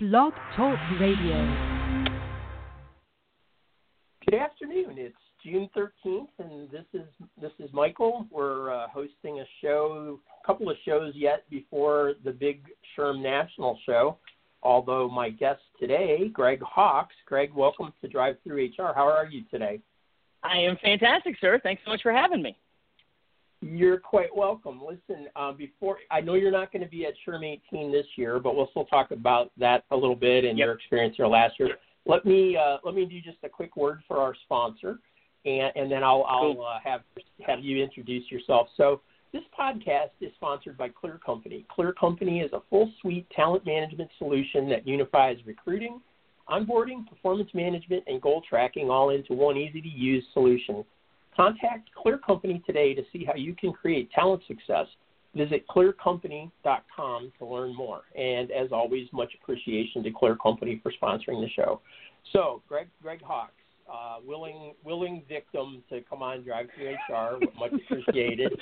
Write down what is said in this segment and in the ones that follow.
Blog Talk Radio. Good afternoon. It's June 13th, and this is this is Michael. We're uh, hosting a show, a couple of shows yet before the big SHRM National show. Although my guest today, Greg Hawks. Greg, welcome to Drive Through HR. How are you today? I am fantastic, sir. Thanks so much for having me. You're quite welcome. Listen, uh, before I know you're not going to be at SHRM 18 this year, but we'll still talk about that a little bit and Yep. your experience here last year. Let me uh, let me do just a quick word for our sponsor, and, and then I'll, I'll uh, have have you introduce yourself. So this podcast is sponsored by Clear Company. Clear Company is a full suite talent management solution that unifies recruiting, onboarding, performance management, and goal tracking all into one easy to use solution. Contact Clear Company today to see how you can create talent success. Visit clearcompany.com to learn more. And as always, much appreciation to Clear Company for sponsoring the show. So, Greg, Greg Hawks, uh, willing willing victim to come on Drive Through HR, much appreciated.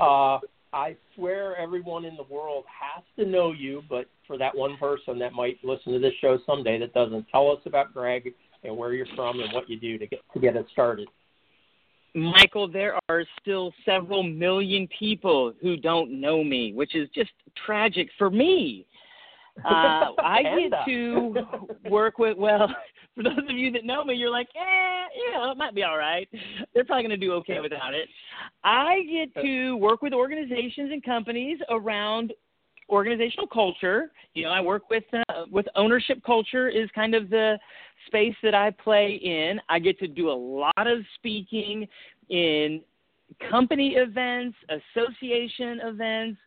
Uh, I swear everyone in the world has to know you, but for that one person that might listen to this show someday that doesn't, tell us about Greg and where you're from and what you do to get to get it started. Michael, there are still several million people who don't know me, which is just tragic for me. Uh, I get to work with, well, for those of you that know me, you're like, eh, you know, it might be all right. They're probably going to do okay without it. I get to work with organizations and companies around organizational culture. You know, I work with uh, with ownership culture is kind of the space that I play in. I get to do a lot of speaking in company events, association events,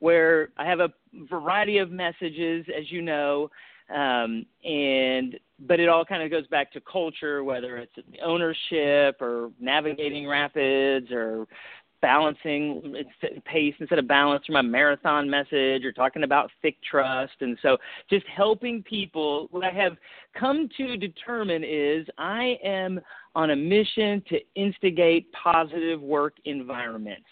where I have a variety of messages, as you know, um, and but it all kind of goes back to culture, whether it's ownership or navigating rapids or balancing pace instead of balance through my marathon message or talking about thick trust. And so just helping people what i have come to determine is i am on a mission to instigate positive work environments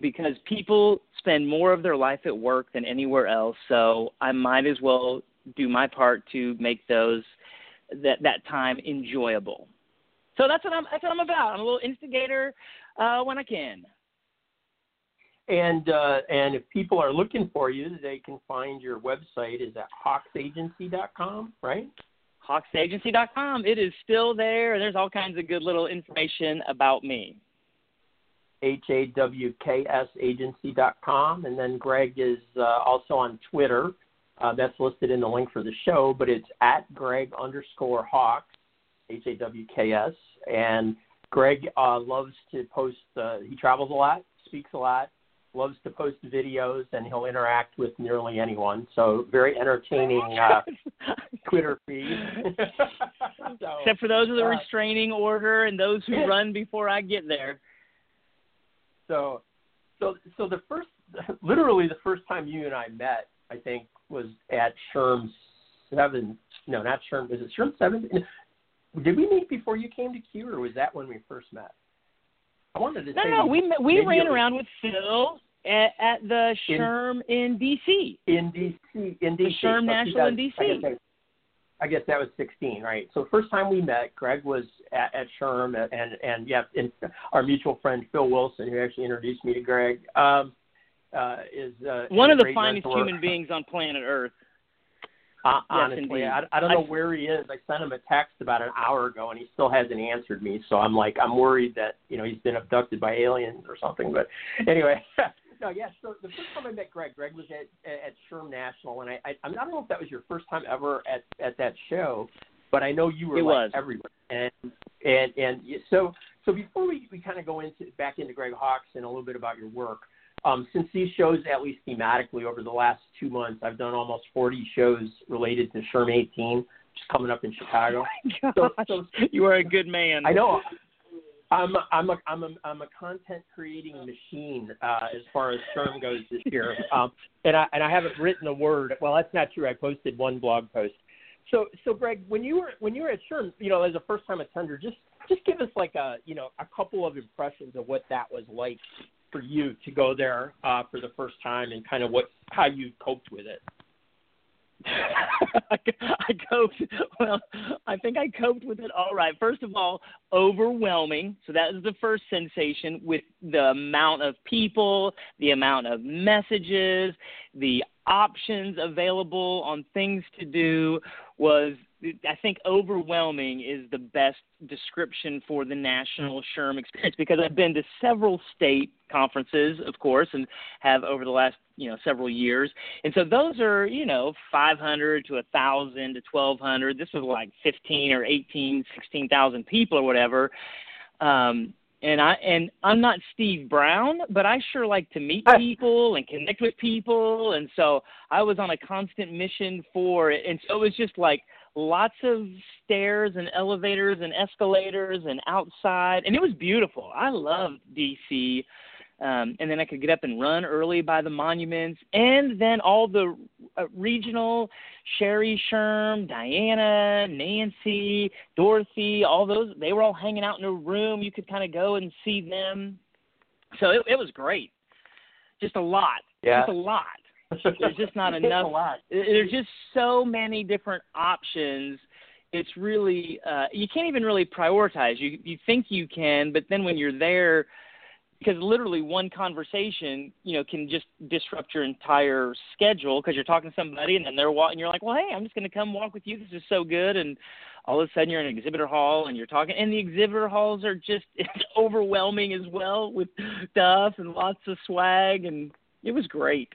because people spend more of their life at work than anywhere else. So i might as well do my part to make those that that time enjoyable. So that's what i'm that's what i'm about. I'm a little instigator uh, when i can And uh, and if people are looking for you, they can find your website is at hawksagency.com, right? hawksagency.com. It is still there, and there's all kinds of good little information about me. H A W K S agency.com. And then Greg is uh, also on Twitter. Uh, that's listed in the link for the show, but it's at Greg underscore Hawks, H A W K S. And Greg uh, loves to post, uh, he travels a lot, speaks a lot, loves to post videos, and he'll interact with nearly anyone. So very entertaining uh, Twitter feed. so, Except for those with a uh, restraining order and those who run before I get there. So, so, so the first, literally the first time you and I met, I think, was at SHRM seven. No, not SHRM. Was it SHRM seven? Did we meet before you came to Q, or was that when we first met? I wanted to No, say no, we we ran around with Phil at, at the In- in DC. in DC. In The DC. SHRM So National in DC. I guess, that, I guess that was 16, right? So first time we met, Greg was at, at SHRM, and and yeah, and our mutual friend Phil Wilson, who actually introduced me to Greg, um, uh, is uh, One is of the finest mentor. human beings on planet Earth. Uh, honestly. I, I don't know where he is. I sent him a text about an hour ago, and he still hasn't answered me. So I'm like, I'm worried that you know he's been abducted by aliens or something. But anyway, no, yeah. So the first time I met Greg, Greg was at at SHRM National, and I I, I don't know if that was your first time ever at at that show, but I know you were It like was. everywhere. And and and so so before we we kind of go into back into Greg Hawks and a little bit about your work. Um, since these shows, at least thematically, over the last two months, I've done almost 40 shows related to SHRM 18, just coming up in Chicago. So- Gosh, so- you are a good man. I know I'm a, I'm a I'm a I'm a content creating machine uh, as far as SHRM goes this year, um, and I and I haven't written a word. Well, that's not true. I posted one blog post. So so Greg, when you were when you were at SHRM, you know, as a first time attender, just just give us like a you know a couple of impressions of what that was like for you to go there uh, for the first time and kind of what how you coped with it. I, coped. Well, I think I coped with it all right. First of all, overwhelming. So that was the first sensation with the amount of people, the amount of messages, the options available on things to do was I think overwhelming is the best description for the national SHRM experience because I've been to several state conferences, of course, and have over the last you know several years, and so those are you know 500 to 1,000 to 1,200. This was like 15 or 18, 16,000 people or whatever. Um, and I and I'm not Steve Browne, but I sure like to meet people and connect with people, and so I was on a constant mission for it, and so it was just like lots of stairs and elevators and escalators and outside, and it was beautiful. I loved DC. Um, and then I could get up and run early by the monuments, and then all the uh, regional Sherry SHRM, Diana, Nancy, Dorothy, all those they were all hanging out in a room. You could kind of go and see them. So it, it was great. Just a lot. Yeah. Just a lot. There's just not enough. There's just so many different options. It's really uh, you can't even really prioritize. You you think you can, but then when you're there, because literally one conversation, you know, can just disrupt your entire schedule because you're talking to somebody and then they're walking. You're like, well, hey, I'm just going to come walk with you. This is so good, and all of a sudden you're in an exhibitor hall and you're talking, and the exhibitor halls are just it's overwhelming as well with stuff and lots of swag, and it was great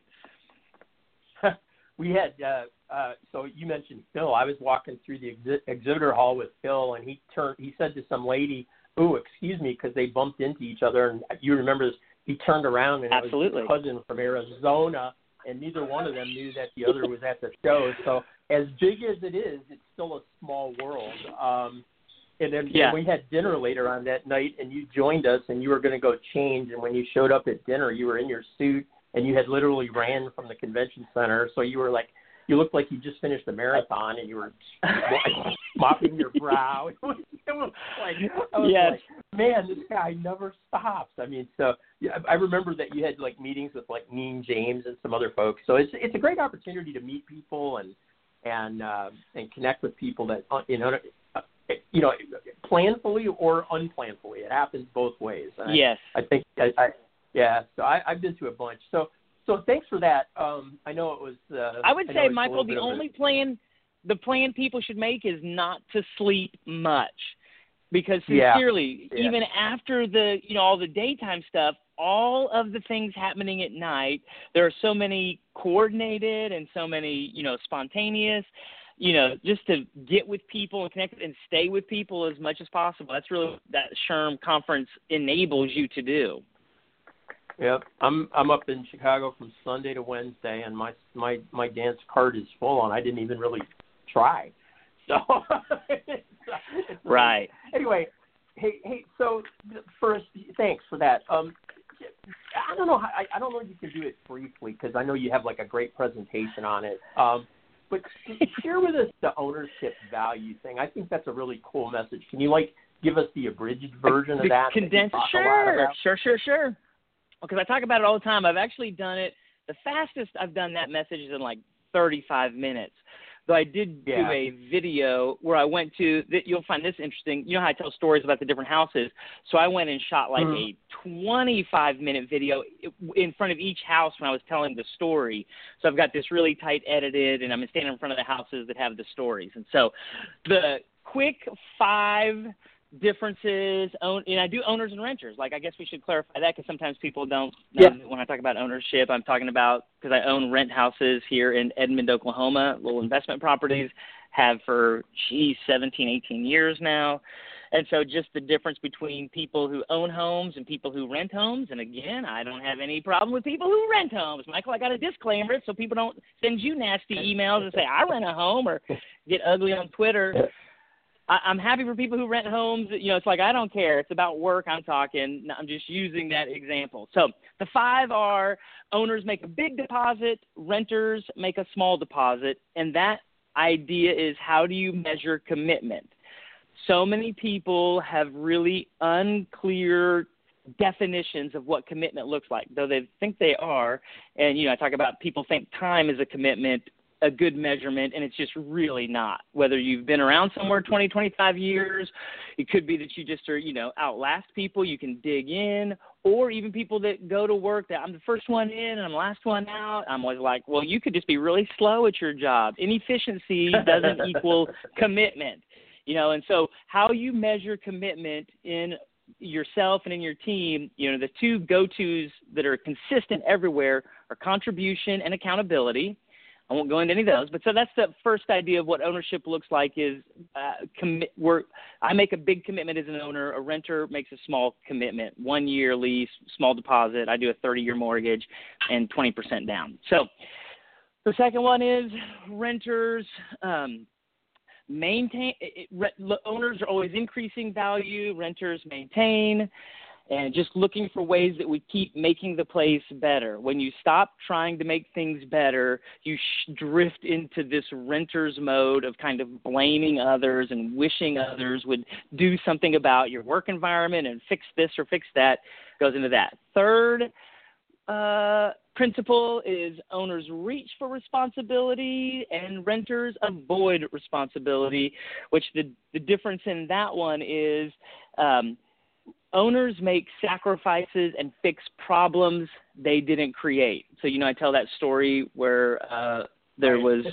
we had uh, uh, so you mentioned Phil. I was walking through the exhi- exhibitor hall with Phil, and he turned. He said to some lady, "Oh, excuse me," because they bumped into each other. And you remember this? He turned around and Absolutely. it was his cousin from Arizona, and neither one of them knew that the other was at the show. So as big as it is, it's still a small world. Um, and then yeah. we had dinner later on that night, and you joined us, and you were going to go change. And when you showed up at dinner, you were in your suit and you had literally ran from the convention center, so you were like you looked like you just finished the marathon and you were mopping your brow. It was, it was like, I was yes. like, man, this guy never stops. I mean, so yeah, I remember that you had like meetings with like Mean James and some other folks. So it's it's a great opportunity to meet people and and uh, and connect with people that uh, you know uh, you know planfully or unplanfully. It happens both ways. And yes. I, I think I, I yeah, so I, I've been to a bunch. So so thanks for that. Um, I know it was. Uh, I would I say, Michael, the only a... plan the plan people should make is not to sleep much, because sincerely, yeah. Yeah. even after the you know all the daytime stuff, all of the things happening at night, there are so many coordinated and so many you know spontaneous. You know, just to get with people and connect and stay with people as much as possible. That's really what that SHRM conference enables you to do. Yep, I'm I'm up in Chicago from Sunday to Wednesday, and my my my dance card is full, and I didn't even really try. So, right. Anyway, hey hey, so first, thanks for that. Um, I don't know how, I I don't know if you can do it briefly because I know you have like a great presentation on it. Um, but share with us the ownership value thing. I think that's a really cool message. Can you like give us the abridged version the of that? Condensed, that sure, sure, sure, sure because I talk about it all the time. I've actually done it. The fastest I've done that message is in like 35 minutes. Though I did yeah. do a video where I went to that you'll find this interesting. You know how I tell stories about the different houses. So I went and shot like mm-hmm. a 25 minute video in front of each house when I was telling the story. So I've got this really tight edited and I'm standing in front of the houses that have the stories. And so the quick five differences own and I do owners and renters. Like I guess we should clarify that because sometimes people don't know yeah. when I talk about ownership. I'm talking about because I own rent houses here in Edmond, Oklahoma, little investment properties. Have for geez 17, 18 years now. And so just the difference between people who own homes and people who rent homes. And again, I don't have any problem with people who rent homes. Michael, I got a disclaimer so people don't send you nasty emails and say I rent a home or get ugly on Twitter. I, I'm happy for people who rent homes. You know, it's like I don't care. It's about work. I'm talking. I'm just using that example. So the five are owners make a big deposit, renters make a small deposit, and that idea is how do you measure commitment? So many people have really unclear definitions of what commitment looks like, though they think they are. And you know, I talk about people think time is a commitment a good measurement and it's just really not. Whether you've been around somewhere 20 25 years it could be that you just are you know outlast people you can dig in or even people that go to work that i'm the first one in and i'm the last one out. I'm always like well you could just be really slow at your job. Inefficiency doesn't equal commitment. You know and so how you measure commitment in yourself and in your team, you know, the two go tos that are consistent everywhere are contribution and accountability. I won't go into any of those, but so that's the first idea of what ownership looks like is uh, commit. Where I make a big commitment as an owner, a renter makes a small commitment, one year lease, small deposit. I do a 30 year mortgage, and 20% down. So the second one is renters. Um, maintain it, it, owners are always increasing value renters maintain and just looking for ways that we keep making the place better. When you stop trying to make things better you sh- drift into this renters mode of kind of blaming others and wishing others would do something about your work environment and fix this or fix that goes into that. Third uh, principle is owners reach for responsibility and renters avoid responsibility, which the, the difference in that one is um, owners make sacrifices and fix problems they didn't create. So, you know, I tell that story where uh, there was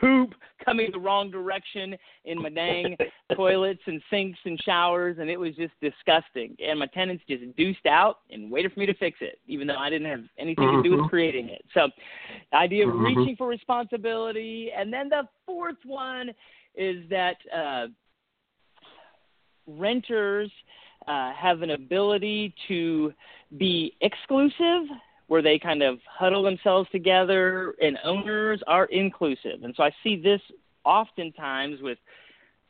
poop coming the wrong direction in my dang toilets and sinks and showers, and it was just disgusting. And my tenants just deuced out and waited for me to fix it, even though I didn't have anything mm-hmm. to do with mm-hmm. creating it. So, the idea of mm-hmm. reaching for responsibility, and then the fourth one is that uh, renters uh, have an ability to be exclusive where they kind of huddle themselves together, and owners are inclusive. And so I see this oftentimes with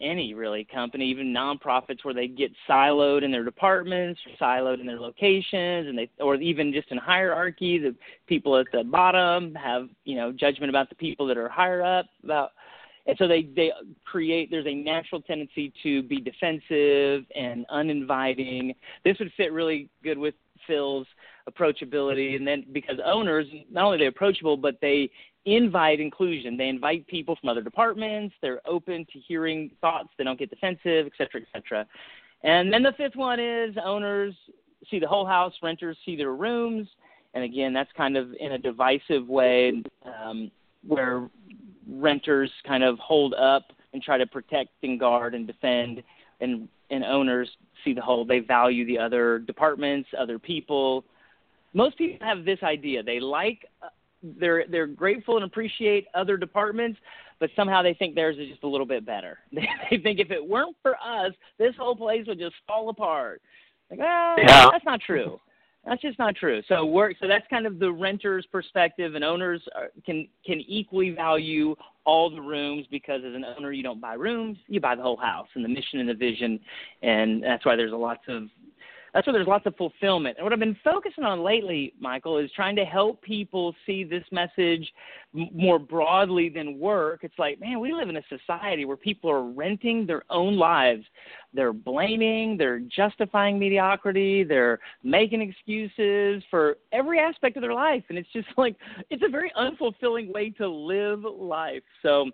any really company, even nonprofits, where they get siloed in their departments, siloed in their locations, and they, or even just in hierarchy, the people at the bottom have you know judgment about the people that are higher up about. And so they, they create, there's a natural tendency to be defensive and uninviting. This would fit really good with Phil's approachability, and then because owners not only are they approachable, but they invite inclusion. They invite people from other departments. They're open to hearing thoughts. They don't get defensive, et cetera, et cetera. And then the fifth one is owners see the whole house, renters see their rooms. And again, that's kind of in a divisive way um, where renters kind of hold up and try to protect and guard and defend, and, and owners see the whole. They value the other departments, other people, most people have this idea. They like uh, they're they're grateful and appreciate other departments, but somehow they think theirs is just a little bit better. they think if it weren't for us, this whole place would just fall apart. Like, well, yeah. that's not true. That's just not true. So work. So that's kind of the renter's perspective, and owners are, can can equally value all the rooms because as an owner, you don't buy rooms, you buy the whole house and the mission and the vision, and that's why there's a lots of that's where there's lots of fulfillment. And what I've been focusing on lately, Michael, is trying to help people see this message more broadly than work. It's like, man, we live in a society where people are renting their own lives. They're blaming, they're justifying mediocrity, they're making excuses for every aspect of their life. And it's just like, it's a very unfulfilling way to live life. So,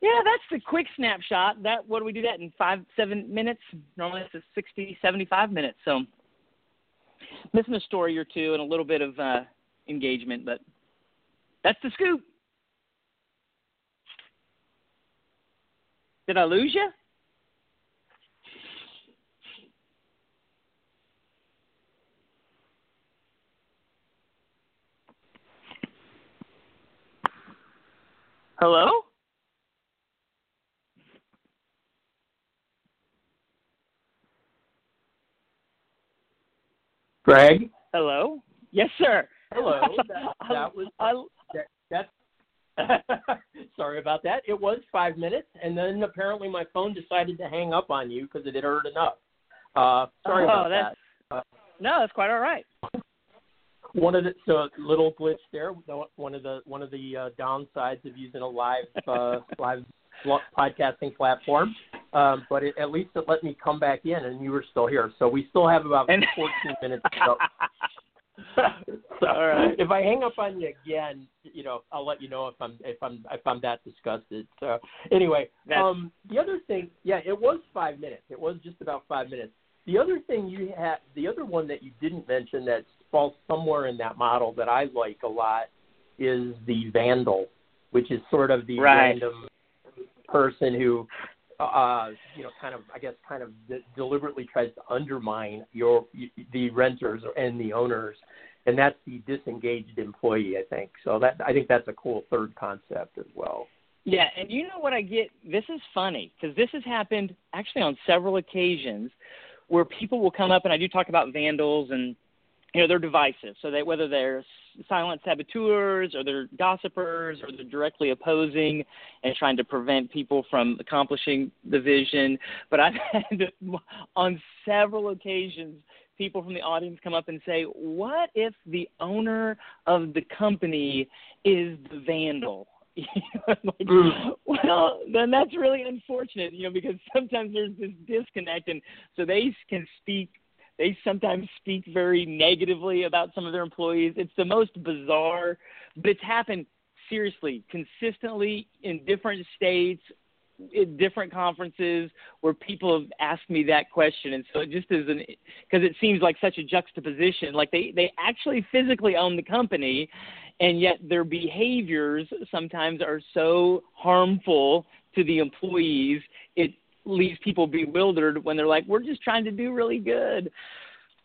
yeah, that's the quick snapshot. That what do we do that in five, seven minutes? Normally it's a 60, 75 minutes. So missing a story or two and a little bit of uh, engagement, but that's the scoop. Did I lose you? Hello? Greg? Hello? Yes, sir. Hello. That, that was that, that's sorry about that. It was five minutes, and then apparently my phone decided to hang up on you because it had heard enough. Uh, sorry oh, about that's, that. Uh, no, that's quite all right. One of the so little glitch there. One of the one of the uh, downsides of using a live uh, live podcasting platform. Um, but it, at least it let me come back in, and you were still here. So we still have about and, 14 minutes to go. so, All right. If I hang up on you again, you know, I'll let you know if I'm if I'm if I'm that disgusted. So anyway, That's- um, the other thing, yeah, it was five minutes. It was just about five minutes. The other thing you had, the other one that you didn't mention that falls somewhere in that model that I like a lot is the vandal, which is sort of the Right. random person who uh, you know, kind of, I guess, kind of de- deliberately tries to undermine your the renters and the owners, and that's the disengaged employee. I think so. That I think that's a cool third concept as well. Yeah, and you know what I get? This is funny because this has happened actually on several occasions where people will come up and I do talk about vandals and you know they're divisive. So that whether they're silent saboteurs or they're gossipers or they're directly opposing and trying to prevent people from accomplishing the vision. But I've had on several occasions people from the audience come up and say, "What if the owner of the company is the vandal?" Like, Mm. well, then that's really unfortunate, you know, because sometimes there's this disconnect, and so they can speak. They sometimes speak very negatively about some of their employees. It's the most bizarre, but it's happened seriously, consistently in different states, in different conferences where people have asked me that question, and so it just is an because it seems like such a juxtaposition. Like they they actually physically own the company, and yet their behaviors sometimes are so harmful to the employees. It leaves people bewildered when they're like, "We're just trying to do really good."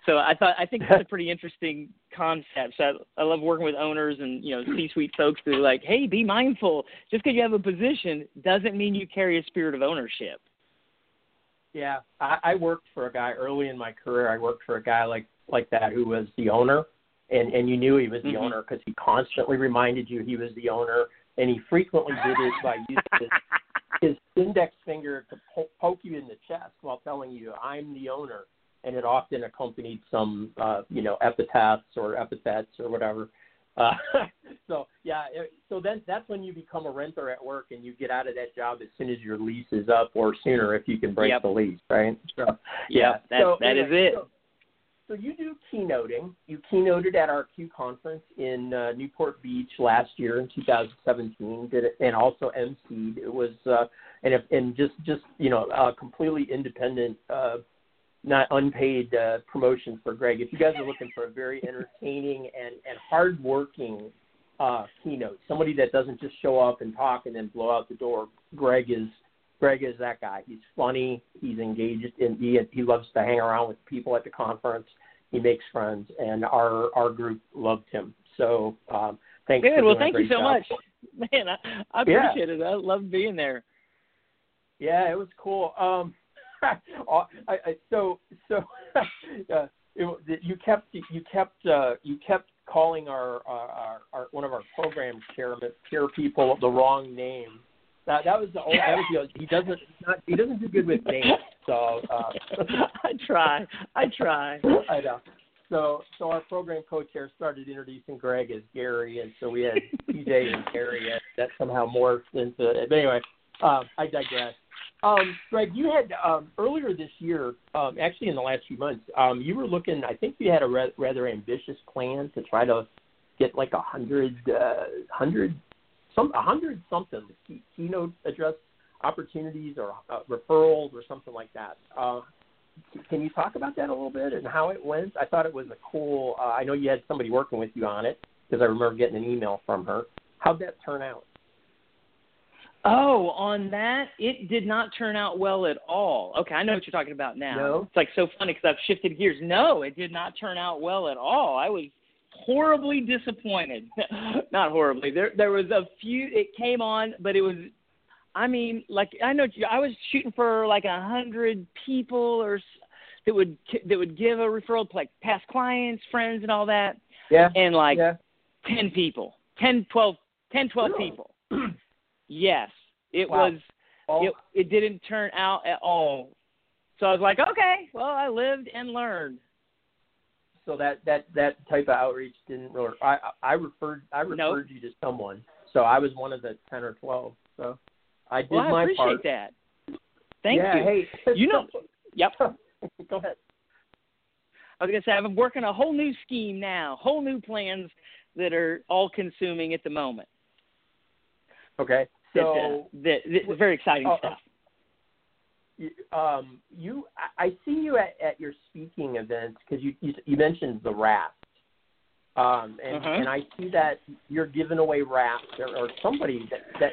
So I thought I think that's a pretty interesting concept. So I, I love working with owners and you know C-suite folks who are like, "Hey, be mindful. Just because you have a position doesn't mean you carry a spirit of ownership." Yeah, I, I worked for a guy early in my career. I worked for a guy like like that who was the owner, and and you knew he was the Mhm. owner because he constantly reminded you he was the owner, and he frequently did it by using his index finger to po- poke you in the chest while telling you, "I'm the owner," and it often accompanied some uh, you know epithets or epithets or whatever. Uh, so yeah, it- so then that's when you become a renter at work and you get out of that job as soon as your lease is up or sooner if you can break Yep. the lease, right? So, Yeah, that so, that is anyway, it. So, so you do keynoting. You keynoted at our Q conference in uh, Newport Beach last year in 2017. Did it, and also emceed. It was uh, and if, and just just you know completely independent, uh, not unpaid uh, promotion for Greg. If you guys are looking for a very entertaining and and hardworking uh, keynote, somebody that doesn't just show up and talk and then blow out the door, Greg is Greg is that guy. He's funny. He's engaged, and he he loves to hang around with people at the conference. He makes friends, and our our group loved him. So um, thanks. for Good. Well, thank you so job. much, man. I, I Yeah. appreciate it. I love being there. Yeah, it was cool. Um, I, I, so so uh, it, you kept you kept uh, you kept calling our, our, our, one of our program chair people the wrong name. That that was the only, that was the, he doesn't not, he doesn't do good with names. So uh, I try. I try. I know. So so our program co-chair started introducing Greg as Gary, and so we had TJ and Gary. and That somehow morphed into. But anyway, um, I digress. Um, Greg, you had um, earlier this year, um, actually in the last few months, um, you were looking. I think you had a ra- rather ambitious plan to try to get like a hundred, uh, hundred, some a hundred something key, keynote address opportunities or uh, referrals or something like that. Uh, can you talk about that a little bit and how it went? I thought it was a cool. Uh, I know you had somebody working with you on it because I remember getting an email from her. How'd that turn out? Oh, on that, it did not turn out well at all. Okay, I know what you're talking about now. No? It's like so funny because I've shifted gears. No, it did not turn out well at all. I was horribly disappointed. not horribly. There, there was a few. It came on, but it was. I mean, like I know I was shooting for like a hundred people or s- that would that would give a referral to like past clients, friends, and all that, Yeah. and like yeah. 10 people, 10, 12, 10, 12 Really? people. Yes, it Wow. was. All- It, it didn't turn out at all. So I was like, okay, well, I lived and learned. So that that that type of outreach didn't really. I I I referred I Nope. referred you to someone, so I was one of the ten or twelve. So I did Well, I my appreciate part. that. Thank yeah, you. Hey, You know- Yep. Go ahead. I was gonna say I'm working a whole new scheme now, whole new plans that are all consuming at the moment. Okay, so that, that, that very exciting uh, stuff. Um, you, I see you at, at your speaking events because you, you you mentioned the raft, um, and uh-huh. and I see that you're giving away rafts or, or somebody that that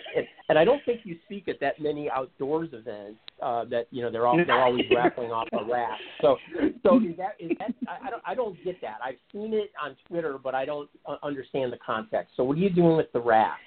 and I don't think you speak at that many outdoors events uh, that you know they're all they're always raffling off a raft. So so is that is that I, I don't I don't get that. I've seen it on Twitter, but I don't uh, understand the context. So what are you doing with the raft?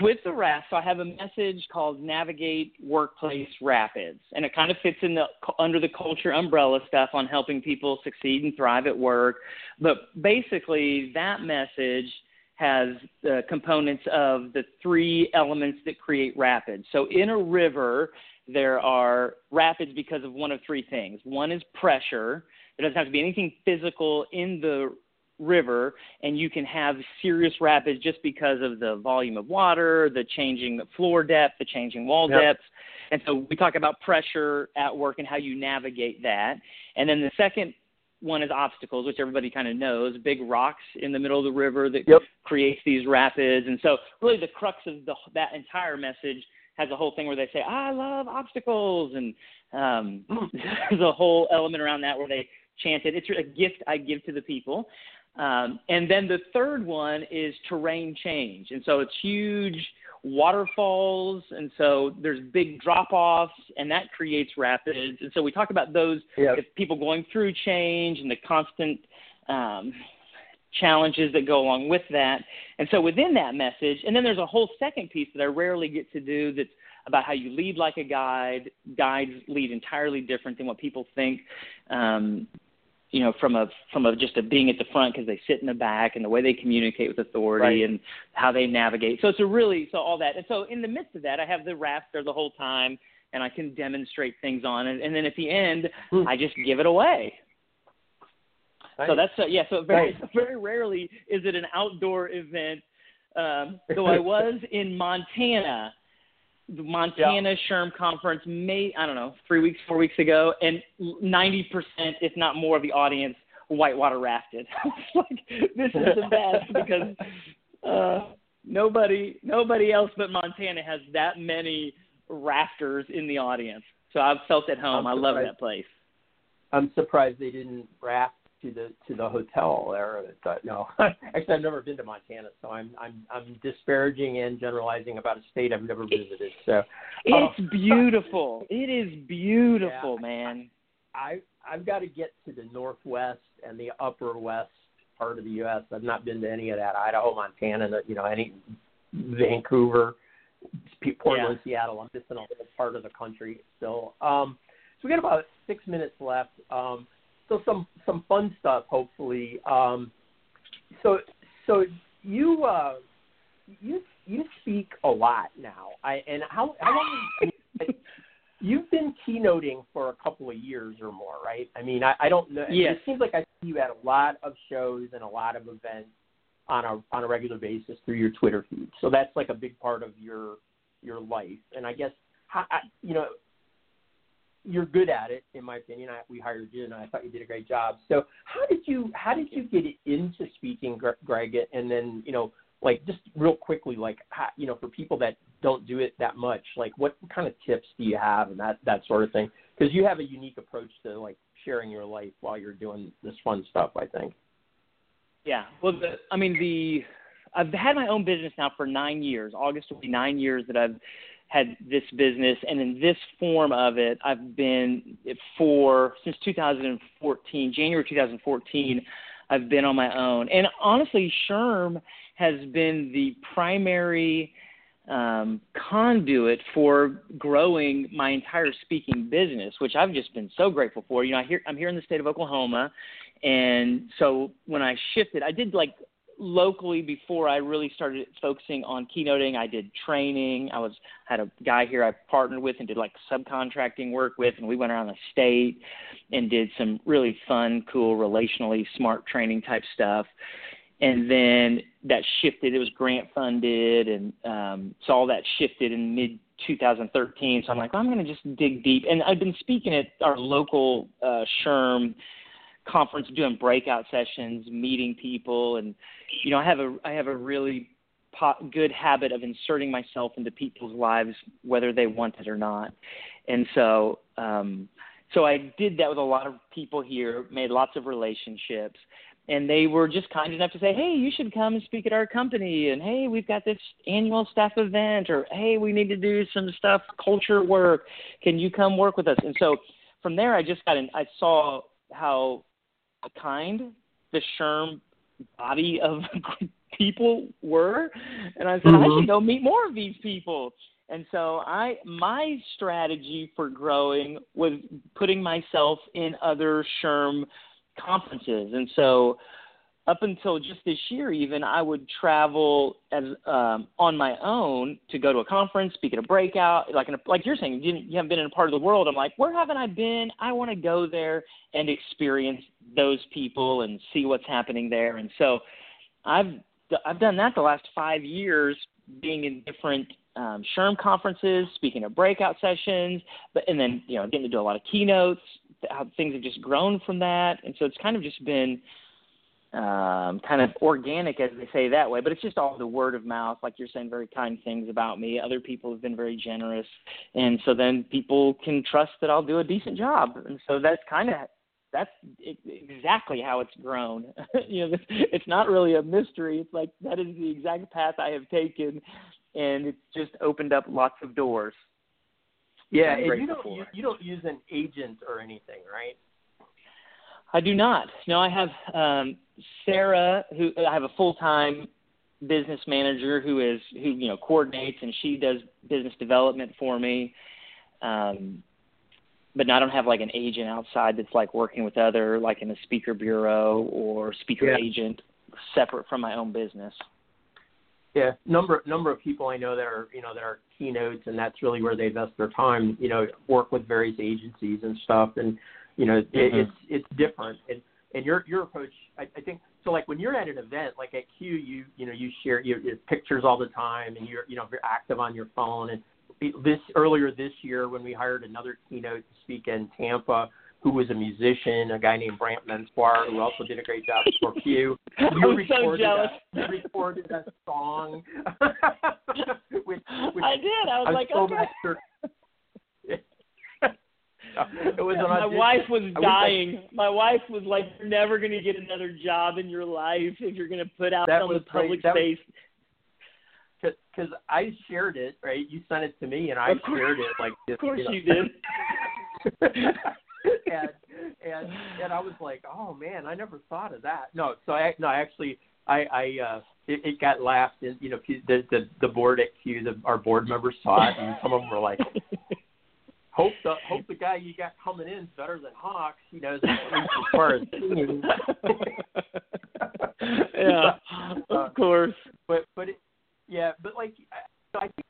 With the raft, so I have a message called Navigate Workplace Rapids, and it kind of fits in the under the culture umbrella stuff on helping people succeed and thrive at work. But basically, that message has the components of the three elements that create rapids. So in a river, there are rapids because of one of three things. One is pressure. There doesn't have to be anything physical in the river and you can have serious rapids just because of the volume of water, the changing floor depth, the changing wall yep. depths. And so we talk about pressure at work and how you navigate that. And then the second one is obstacles, which everybody kind of knows, big rocks in the middle of the river that yep. creates these rapids. And so really the crux of the, that entire message has a whole thing where they say, I love obstacles. And um, there's a whole element around that where they chant it. It's a gift I give to the people. Um, and then the third one is terrain change. And so it's huge waterfalls. And so there's big drop offs, and that creates rapids. And so we talk about those yep. people going through change and the constant um, challenges that go along with that. And so within that message, and then there's a whole second piece that I rarely get to do that's about how you lead like a guide. Guides lead entirely different than what people think. Um, you know, from a from a just a being at the front because they sit in the back and the way they communicate with authority right. and how they navigate. So it's a really so all that. And so in the midst of that, I have the raft there the whole time, and I can demonstrate things on it. And then at the end, hmm. I just give it away. Nice. So that's uh, yeah. So very nice. very rarely is it an outdoor event. Um, so I was in Montana the Montana yeah. SHRM conference, may I don't know, three weeks, four weeks ago, and ninety percent, if not more, of the audience whitewater rafted. like this is the best because uh, nobody, nobody else but Montana has that many rafters in the audience. So I've felt at home. I love that place. I'm surprised they didn't raft to the to the hotel there. But no, actually, I've never been to Montana, so I'm I'm I'm disparaging and generalizing about a state I've never visited. So it's uh, beautiful. it is beautiful, yeah, man. I I've got to get to the northwest and the upper west part of the U.S. I've not been to any of that. Idaho, Montana, you know, any Vancouver, Portland, yeah. Seattle. I'm missing a little part of the country still. Um, so we got about six minutes left. Um, so some some fun stuff hopefully. Um, so so you uh, you you speak a lot now. I and how how long? you've been keynoting for a couple of years or more, right? I mean, I, I don't know. Yes. It seems like I see you at a lot of shows and a lot of events on a on a regular basis through your Twitter feed. So that's like a big part of your your life. And I guess how, I, you know you're good at it, in my opinion. I, we hired you, and I thought you did a great job. So, how did you how did you get into speaking, Greg? And then, you know, like just real quickly, like how, you know, for people that don't do it that much, like what kind of tips do you have and that that sort of thing? Because you have a unique approach to like sharing your life while you're doing this fun stuff. I think. Yeah. Well, the, I mean, the I've had my own business now for nine years. August will be nine years that I've had this business, and in this form of it, I've been for since 2014, January 2014. I've been on my own, and honestly, SHRM has been the primary um, conduit for growing my entire speaking business, which I've just been so grateful for. You know, I hear, I'm here in the state of Oklahoma, and so when I shifted, I did like locally before I really started focusing on keynoting. I did training. I was had a guy here I partnered with and did like subcontracting work with, and we went around the state and did some really fun, cool, relationally smart training type stuff. And then that shifted. It was grant funded, and um, so all that shifted in mid 2013. So I'm like, well, I'm going to just dig deep. And I've been speaking at our local uh, conference doing breakout sessions, meeting people, and you know I have a I have a really po- good habit of inserting myself into people's lives whether they want it or not, and so um, so I did that with a lot of people here, made lots of relationships, and they were just kind enough to say, "Hey, you should come and speak at our company," and "Hey, we've got this annual staff event," or "Hey, we need to do some stuff, culture work. Can you come work with us?" And so from there, I just got in. I saw how kind the SHRM body of people were, and I said, mm-hmm. I should go meet more of these people. And so I my strategy for growing was putting myself in other SHRM conferences. And so up until just this year even I would travel as um on my own to go to a conference, speak at a breakout, like in a, like you're saying you, you haven't been in a part of the world. I'm like, where haven't I been? I want to go there and experience those people and see what's happening there. And so I've I've done that the last 5 years being in different um, SHRM conferences, speaking at breakout sessions, but and then you know getting to do a lot of keynotes. How things have just grown from that, and so it's kind of just been um, kind of organic, as they say that way. But it's just all the word of mouth, like you're saying, very kind things about me. Other people have been very generous, and so then people can trust that I'll do a decent job, and so that's kind of that's exactly how it's grown. you know, it's not really a mystery. It's like that is the exact path I have taken, and it's just opened up lots of doors. Yeah, and you don't you, you don't use an agent or anything, right? I do not. No, I have um, Sarah, who I have a full time business manager who is who you know coordinates and she does business development for me. Um, but I don't have like an agent outside that's like working with other like in a speaker bureau or speaker yeah. agent separate from my own business. Yeah, number number of people I know that are you know that are keynotes, and that's really where they invest their time. You know, work with various agencies and stuff, and you know, mm-hmm. it, it's it's different. And and your your approach, I, I think, so like when you're at an event, like at Q, you you know you share your, your pictures all the time, and you're you know you're active on your phone. And this earlier this year, when we hired another keynote to speak in Tampa, who was a musician, a guy named Brant Menswar, who also did a great job for Q. You I'm so jealous. A, you recorded that song. which, which I did. I was, I was like, so okay. Master. it was My wife was dying. Was like, My wife was like, "You're never going to get another job in your life if you're going to put out on the public space." Because I shared it, right? You sent it to me, and I shared it like. This, of course, you, know. you did. and and and I was like, oh man, I never thought of that. No, so I no, I actually I I uh it, it got laughed and you know the the the board at Q the our board members saw it and some of them were like hope the hope the guy you got coming in is better than Hawks you know as far as singing yeah of course but but it, yeah but like I, I think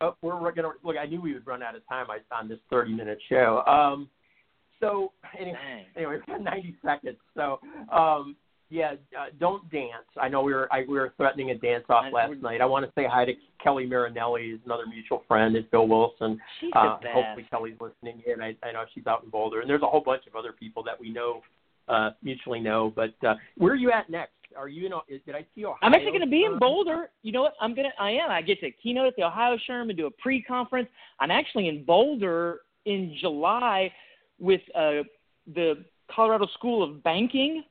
oh, we're, we're gonna look I knew we would run out of time on this 30 minute show um so anyway, anyway, we've got 90 seconds. So um, yeah, uh, don't dance. I know we were I, we were threatening a dance off last night. I want to say hi to Kelly Marinelli, is another mutual friend, and Phil Wilson. She's uh, the best. Hopefully Kelly's listening in. I, I know she's out in Boulder, and there's a whole bunch of other people that we know uh, mutually know. But uh, where are you at next? Are you in? Did I see Ohio? I'm actually going to be in Boulder. You know what? I'm gonna. I am. I get to keynote at the Ohio SHRM and do a pre-conference. I'm actually in Boulder in July with uh, the Colorado School of Banking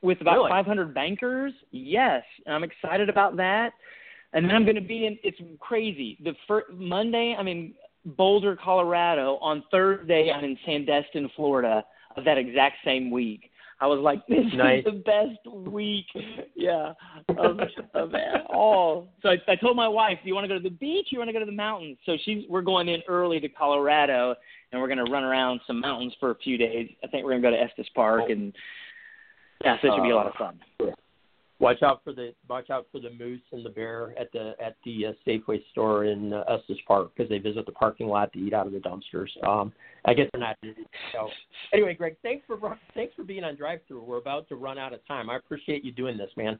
with about really? 500 bankers. Yes, I'm excited about that. And then I'm going to be in. It's crazy. The first Monday I'm in Boulder, Colorado. On Thursday I'm in Sandestin, Florida. Of that exact same week. I was like, this nice. is the best week, yeah, of, of all. So I, I told my wife, do you want to go to the beach? Or you want to go to the mountains? So she's, we're going in early to Colorado, and we're going to run around some mountains for a few days. I think we're going to go to Estes Park, and yeah, so it should be a lot of fun. Oh, Watch out for the watch out for the moose and the bear at the at the uh, Safeway store in uh, Estes Park because they visit the parking lot to eat out of the dumpsters. Um, I guess they're not. So anyway, Greg, thanks for thanks for being on Drive Through. We're about to run out of time. I appreciate you doing this, man.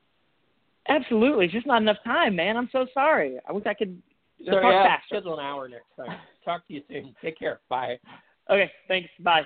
Absolutely, it's just not enough time, man. I'm so sorry. I wish I could so, talk yeah, faster. Schedule an hour next time. Talk to you soon. Take care. Bye. Okay. Thanks. Bye.